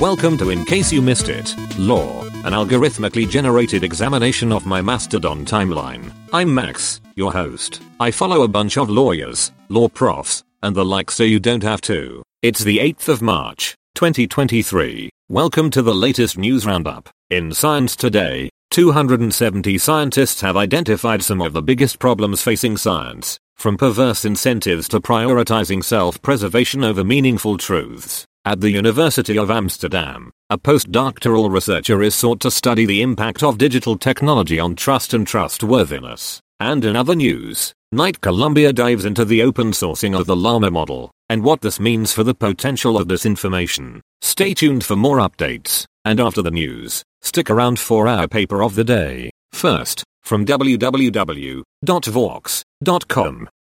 Welcome to In Case You Missed It, Law, an algorithmically generated examination of my Mastodon timeline. I'm Max, your host. I follow a bunch of lawyers, law profs, and the like so you don't have to. It's the 8th of March, 2023. Welcome to the latest news roundup. In Science Today, 270 scientists have identified some of the biggest problems facing science, from perverse incentives to prioritizing self-preservation over meaningful truths. At the University of Amsterdam, a postdoctoral researcher is sought to study the impact of digital technology on trust and trustworthiness. And in other news, Knight Columbia dives into the open sourcing of the Llama model and what this means for the potential of disinformation. Stay tuned for more updates, and after the news, stick around for our paper of the day. First, from www.vox.com,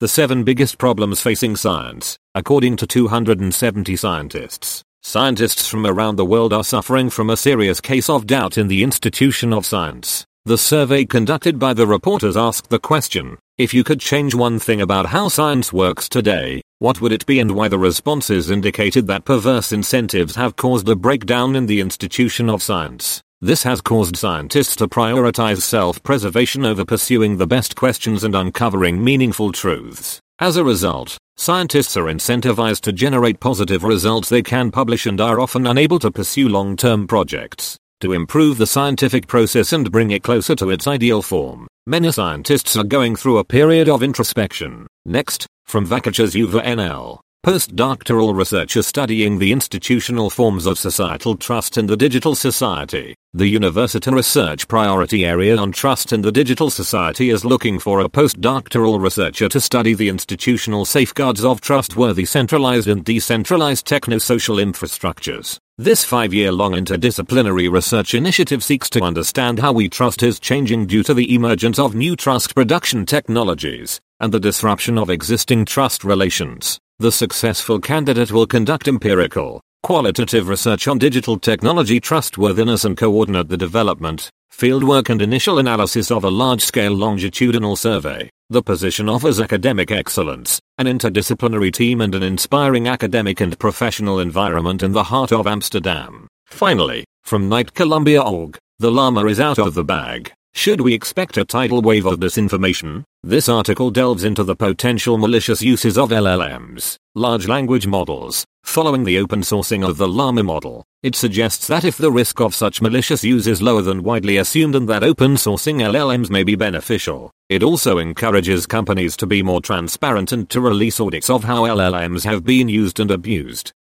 the seven biggest problems facing science, according to 270 scientists. Scientists from around the world are suffering from a serious case of doubt in the institution of science. The survey conducted by the reporters asked the question, if you could change one thing about how science works today, what would it be and why the responses indicated that perverse incentives have caused a breakdown in the institution of science. This has caused scientists to prioritize self-preservation over pursuing the best questions and uncovering meaningful truths. As a result, scientists are incentivized to generate positive results they can publish and are often unable to pursue long-term projects to improve the scientific process and bring it closer to its ideal form. Many scientists are going through a period of introspection. Next, from Vakacher's NL, postdoctoral researcher studying the institutional forms of societal trust in the digital society. The University Research Priority Area on Trust in the Digital Society is looking for a postdoctoral researcher to study the institutional safeguards of trustworthy centralized and decentralized techno-social infrastructures. This five-year-long interdisciplinary research initiative seeks to understand how we trust is changing due to the emergence of new trust production technologies and the disruption of existing trust relations. The successful candidate will conduct empirical, qualitative research on digital technology trustworthiness and coordinate the development, fieldwork and initial analysis of a large-scale longitudinal survey. The position offers academic excellence, an interdisciplinary team and an inspiring academic and professional environment in the heart of Amsterdam. Finally, from Knight Columbia org, the llama is out of the bag. Should we expect a tidal wave of disinformation? This article delves into the potential malicious uses of LLMs, large language models, following the open sourcing of the Llama model. It suggests that if the risk of such malicious use is lower than widely assumed and that open sourcing LLMs may be beneficial, it also encourages companies to be more transparent and to release audits of how LLMs have been used and abused.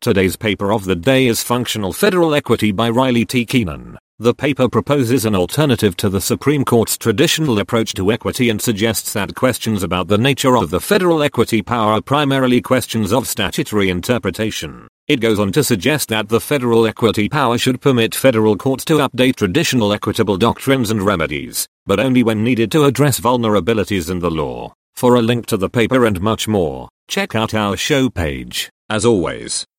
Today's paper of the day is Functional Federal Equity by Riley T. Keenan. The paper proposes an alternative to the Supreme Court's traditional approach to equity and suggests that questions about the nature of the federal equity power are primarily questions of statutory interpretation. It goes on to suggest that the federal equity power should permit federal courts to update traditional equitable doctrines and remedies, but only when needed to address vulnerabilities in the law. For a link to the paper and much more, check out our show page. As always,